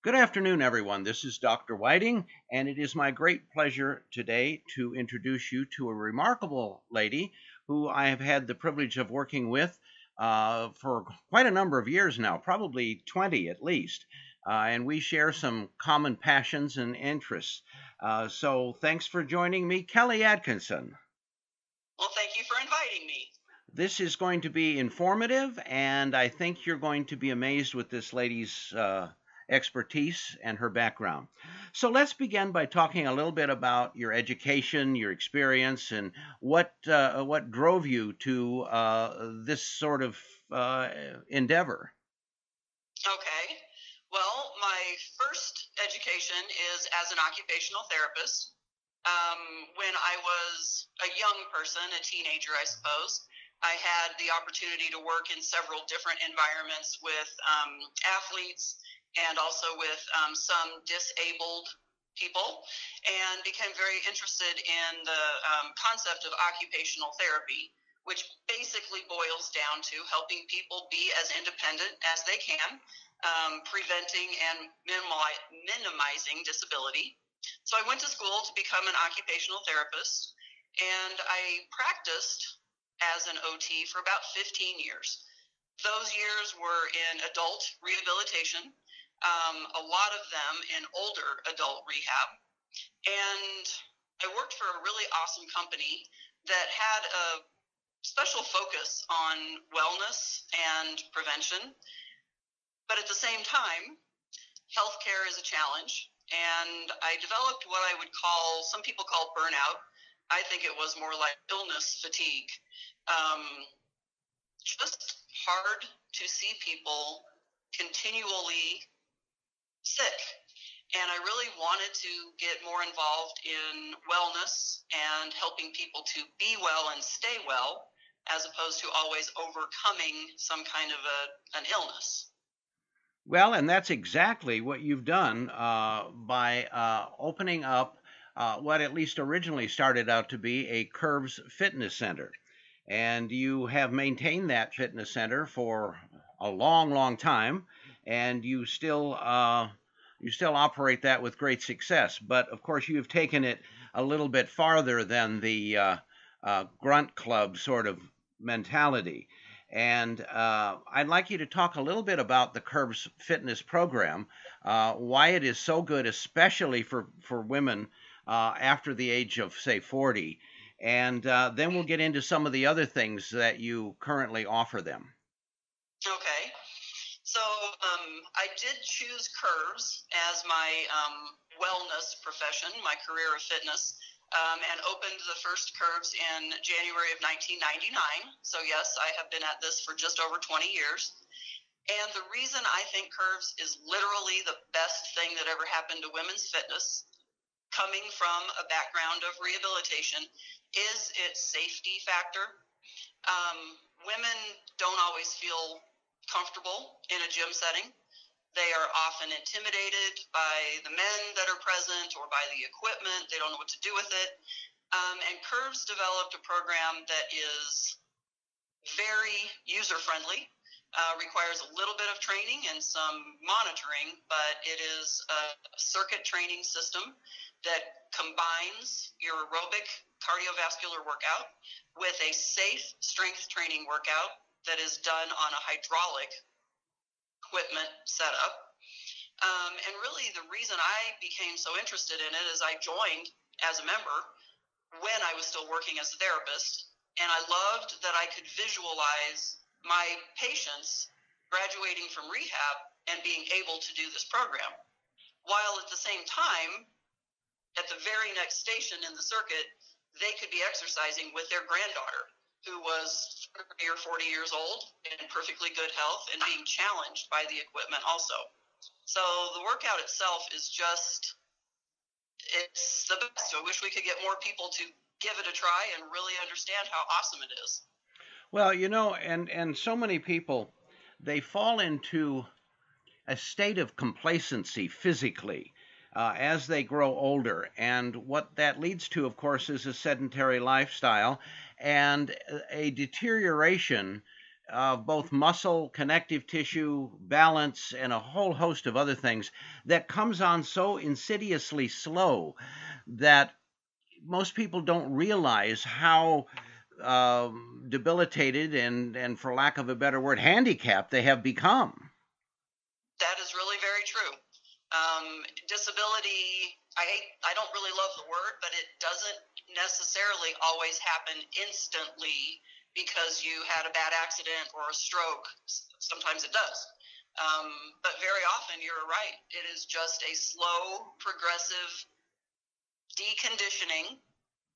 Good afternoon, everyone. This is Dr. Whiting, and it is my great pleasure today to introduce you to a remarkable lady who I have had the privilege of working with uh, for quite a number of years now, probably 20 at least. Uh, and we share some common passions and interests. Uh, so thanks for joining me, Kelly Adkinson. Well, thank you for inviting me. This is going to be informative, and I think you're going to be amazed with this lady's uh, expertise and her background. So let's begin by talking a little bit about your education, your experience, and what uh, what drove you to uh, this sort of uh, endeavor. Okay. Well, my first education is as an occupational therapist. Um, when I was a young person, a teenager, I suppose, I had the opportunity to work in several different environments with um, athletes and also with um, some disabled people and became very interested in the um, concept of occupational therapy, which basically boils down to helping people be as independent as they can, um, preventing and minimizing disability. So I went to school to become an occupational therapist, and I practiced as an OT for about 15 years. Those years were in adult rehabilitation um, a lot of them in older adult rehab. And I worked for a really awesome company that had a special focus on wellness and prevention. But at the same time, healthcare is a challenge. And I developed what I would call, some people call burnout. I think it was more like illness fatigue. Um, just hard to see people continually sick. And I really wanted to get more involved in wellness and helping people to be well and stay well, as opposed to always overcoming some kind of a, an illness. Well, and that's exactly what you've done uh, by uh, opening up uh, what at least originally started out to be a Curves Fitness Center. And you have maintained that fitness center for a long, long time and you still uh, you still operate that with great success. But of course, you've taken it a little bit farther than the uh, uh, grunt club sort of mentality. And uh, I'd like you to talk a little bit about the Curves Fitness program, uh, why it is so good, especially for, for women uh, after the age of, say, 40. And uh, then we'll get into some of the other things that you currently offer them. Okay. I did choose curves as my um, wellness profession, my career of fitness, um, and opened the first curves in January of 1999. So, yes, I have been at this for just over 20 years. And the reason I think curves is literally the best thing that ever happened to women's fitness, coming from a background of rehabilitation, is its safety factor. Um, women don't always feel comfortable in a gym setting. They are often intimidated by the men that are present or by the equipment. They don't know what to do with it. Um, and Curves developed a program that is very user friendly, uh, requires a little bit of training and some monitoring, but it is a circuit training system that combines your aerobic cardiovascular workout with a safe strength training workout that is done on a hydraulic equipment setup. Um, and really, the reason I became so interested in it is I joined as a member when I was still working as a therapist, and I loved that I could visualize my patients graduating from rehab and being able to do this program. While at the same time, at the very next station in the circuit, they could be exercising with their granddaughter who was 30 or 40 years old in perfectly good health and being challenged by the equipment also. So the workout itself is just, it's the best. I wish we could get more people to give it a try and really understand how awesome it is. Well, you know, and, and so many people, they fall into a state of complacency physically. Uh, as they grow older. And what that leads to, of course, is a sedentary lifestyle and a deterioration of both muscle, connective tissue, balance, and a whole host of other things that comes on so insidiously slow that most people don't realize how um, debilitated and, and, for lack of a better word, handicapped they have become. That is really very true. Um, disability, I I don't really love the word, but it doesn't necessarily always happen instantly because you had a bad accident or a stroke. Sometimes it does. Um, but very often, you're right. It is just a slow, progressive deconditioning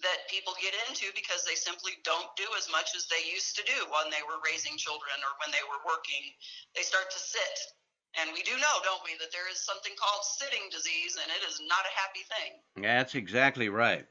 that people get into because they simply don't do as much as they used to do when they were raising children or when they were working. They start to sit. And we do know, don't we, that there is something called sitting disease, and it is not a happy thing. That's exactly right.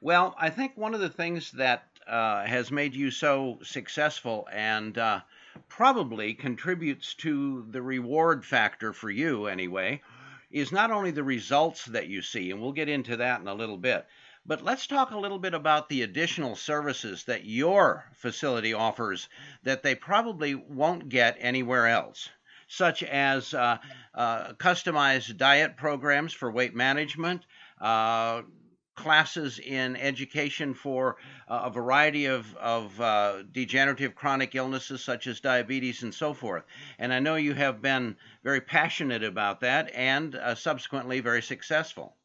Well, I think one of the things that uh, has made you so successful and uh, probably contributes to the reward factor for you, anyway, is not only the results that you see, and we'll get into that in a little bit, but let's talk a little bit about the additional services that your facility offers that they probably won't get anywhere else, such as uh, uh customized diet programs for weight management, uh, classes in education for uh, a variety of, of uh, degenerative chronic illnesses such as diabetes and so forth. And I know you have been very passionate about that and uh, subsequently very successful.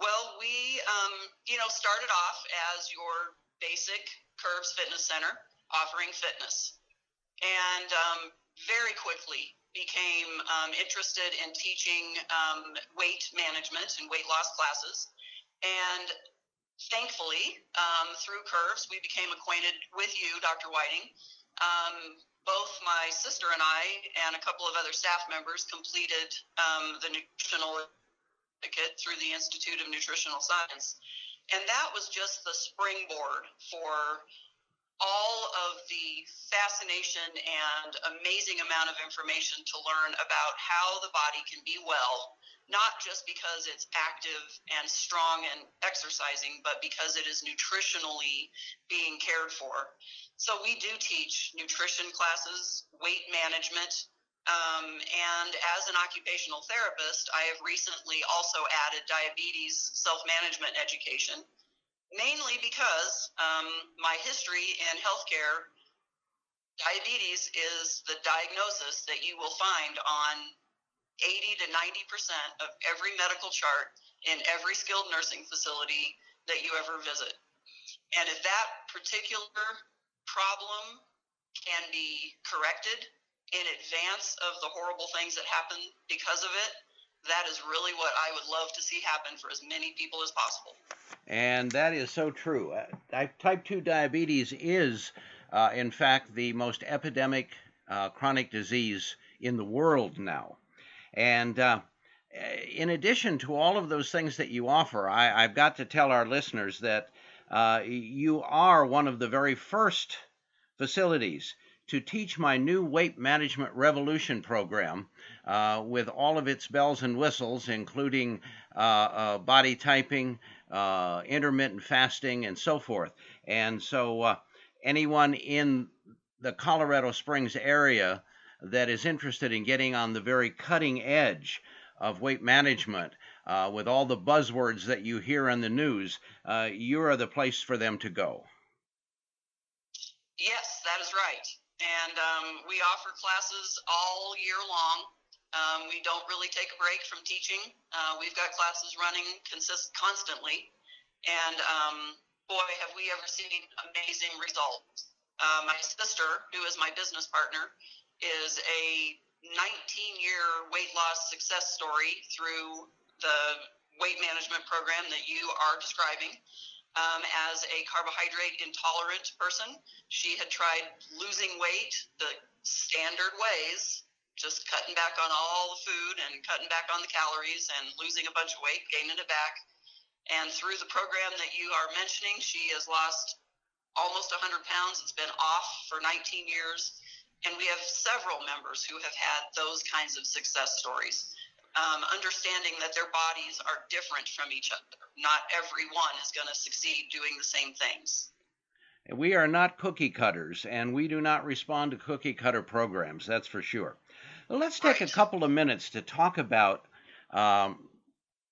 Well, we, um, you know, started off as your basic Curves Fitness Center offering fitness. And um, very quickly became um, interested in teaching um, weight management and weight loss classes. And thankfully, um, through Curves, we became acquainted with you, Dr. Whiting. Um, both my sister and I, and a couple of other staff members, completed um, the nutritional certificate through the Institute of Nutritional Science. And that was just the springboard for all of the fascination and amazing amount of information to learn about how the body can be well not just because it's active and strong and exercising, but because it is nutritionally being cared for. So we do teach nutrition classes, weight management, um, and as an occupational therapist, I have recently also added diabetes self management education, mainly because um, my history in healthcare, diabetes is the diagnosis that you will find on 80 to 90 percent of every medical chart in every skilled nursing facility that you ever visit. And if that particular problem can be corrected in advance of the horrible things that happen because of it, that is really what I would love to see happen for as many people as possible. And that is so true. Uh, type 2 diabetes is, uh, in fact, the most epidemic uh, chronic disease in the world now. And uh, in addition to all of those things that you offer, I, have got to tell our listeners that uh, you are one of the very first facilities to teach my new weight management revolution program uh, with all of its bells and whistles, including uh, uh body typing, uh, intermittent fasting, and so forth. And so, anyone in the Colorado Springs area that is interested in getting on the very cutting edge of weight management uh, with all the buzzwords that you hear in the news, uh, you are the place for them to go. Yes, that is right. And um, we offer classes all year long. Um, we don't really take a break from teaching. Uh, we've got classes running consist- constantly. And um, boy, have we ever seen amazing results. Uh, my sister, who is my business partner, is a 19 year weight loss success story through the weight management program that you are describing. Um, as a carbohydrate intolerant person, she had tried losing weight the standard ways, just cutting back on all the food and cutting back on the calories and losing a bunch of weight, gaining it back. And through the program that you are mentioning, she has lost almost 100 pounds. It's been off for 19 years and we have several members who have had those kinds of success stories. Um, understanding that their bodies are different from each other. Not everyone is going to succeed doing the same things. We are not cookie cutters, and we do not respond to cookie cutter programs, that's for sure. Let's take a couple of minutes to talk about um,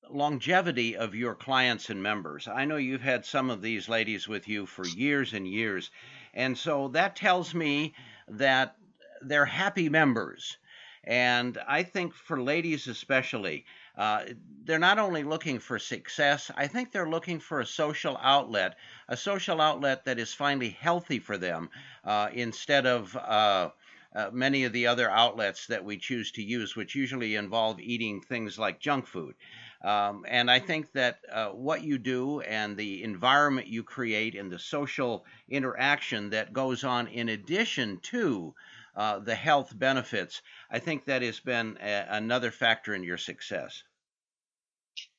longevity of your clients and members. I know you've had some of these ladies with you for years and years, and so that tells me that they're happy members. And I think for ladies especially, uh, they're not only looking for success, I think they're looking for a social outlet, a social outlet that is finally healthy for them uh, instead of. Uh, uh, many of the other outlets that we choose to use, which usually involve eating things like junk food. Um, and I think that uh, what you do and the environment you create and the social interaction that goes on in addition to uh, the health benefits, I think that has been a, another factor in your success.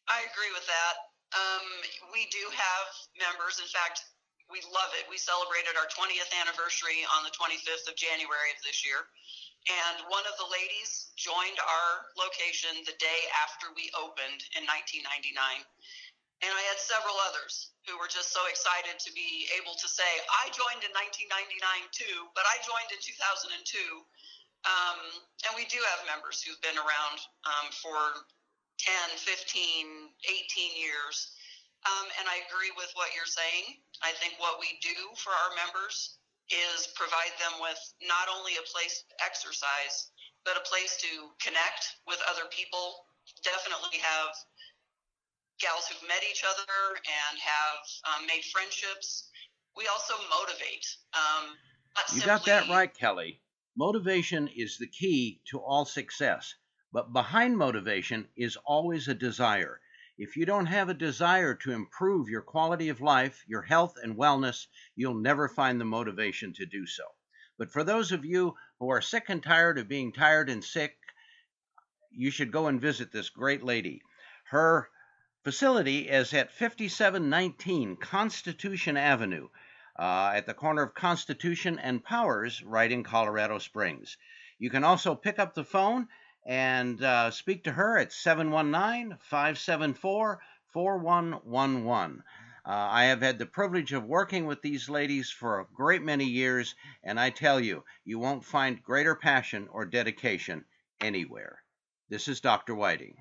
I agree with that. Um, we do have members. In fact, we love it. We celebrated our 20th anniversary on the 25th of January of this year. And one of the ladies joined our location the day after we opened in 1999. And I had several others who were just so excited to be able to say, I joined in 1999 too, but I joined in 2002. Um, and we do have members who've been around um, for 10, 15, 18 years. Um, and I agree with what you're saying. I think what we do for our members is provide them with not only a place to exercise, but a place to connect with other people. Definitely have gals who've met each other and have um, made friendships. We also motivate. Um, you got that right, Kelly. Motivation is the key to all success, but behind motivation is always a desire. If you don't have a desire to improve your quality of life, your health, and wellness, you'll never find the motivation to do so. But for those of you who are sick and tired of being tired and sick, you should go and visit this great lady. Her facility is at 5719 Constitution Avenue. Uh, at the corner of Constitution and Powers, right in Colorado Springs. You can also pick up the phone and uh, speak to her at 719 574 4111. Uh, I have had the privilege of working with these ladies for a great many years, and I tell you, you won't find greater passion or dedication anywhere. This is Dr. Whiting.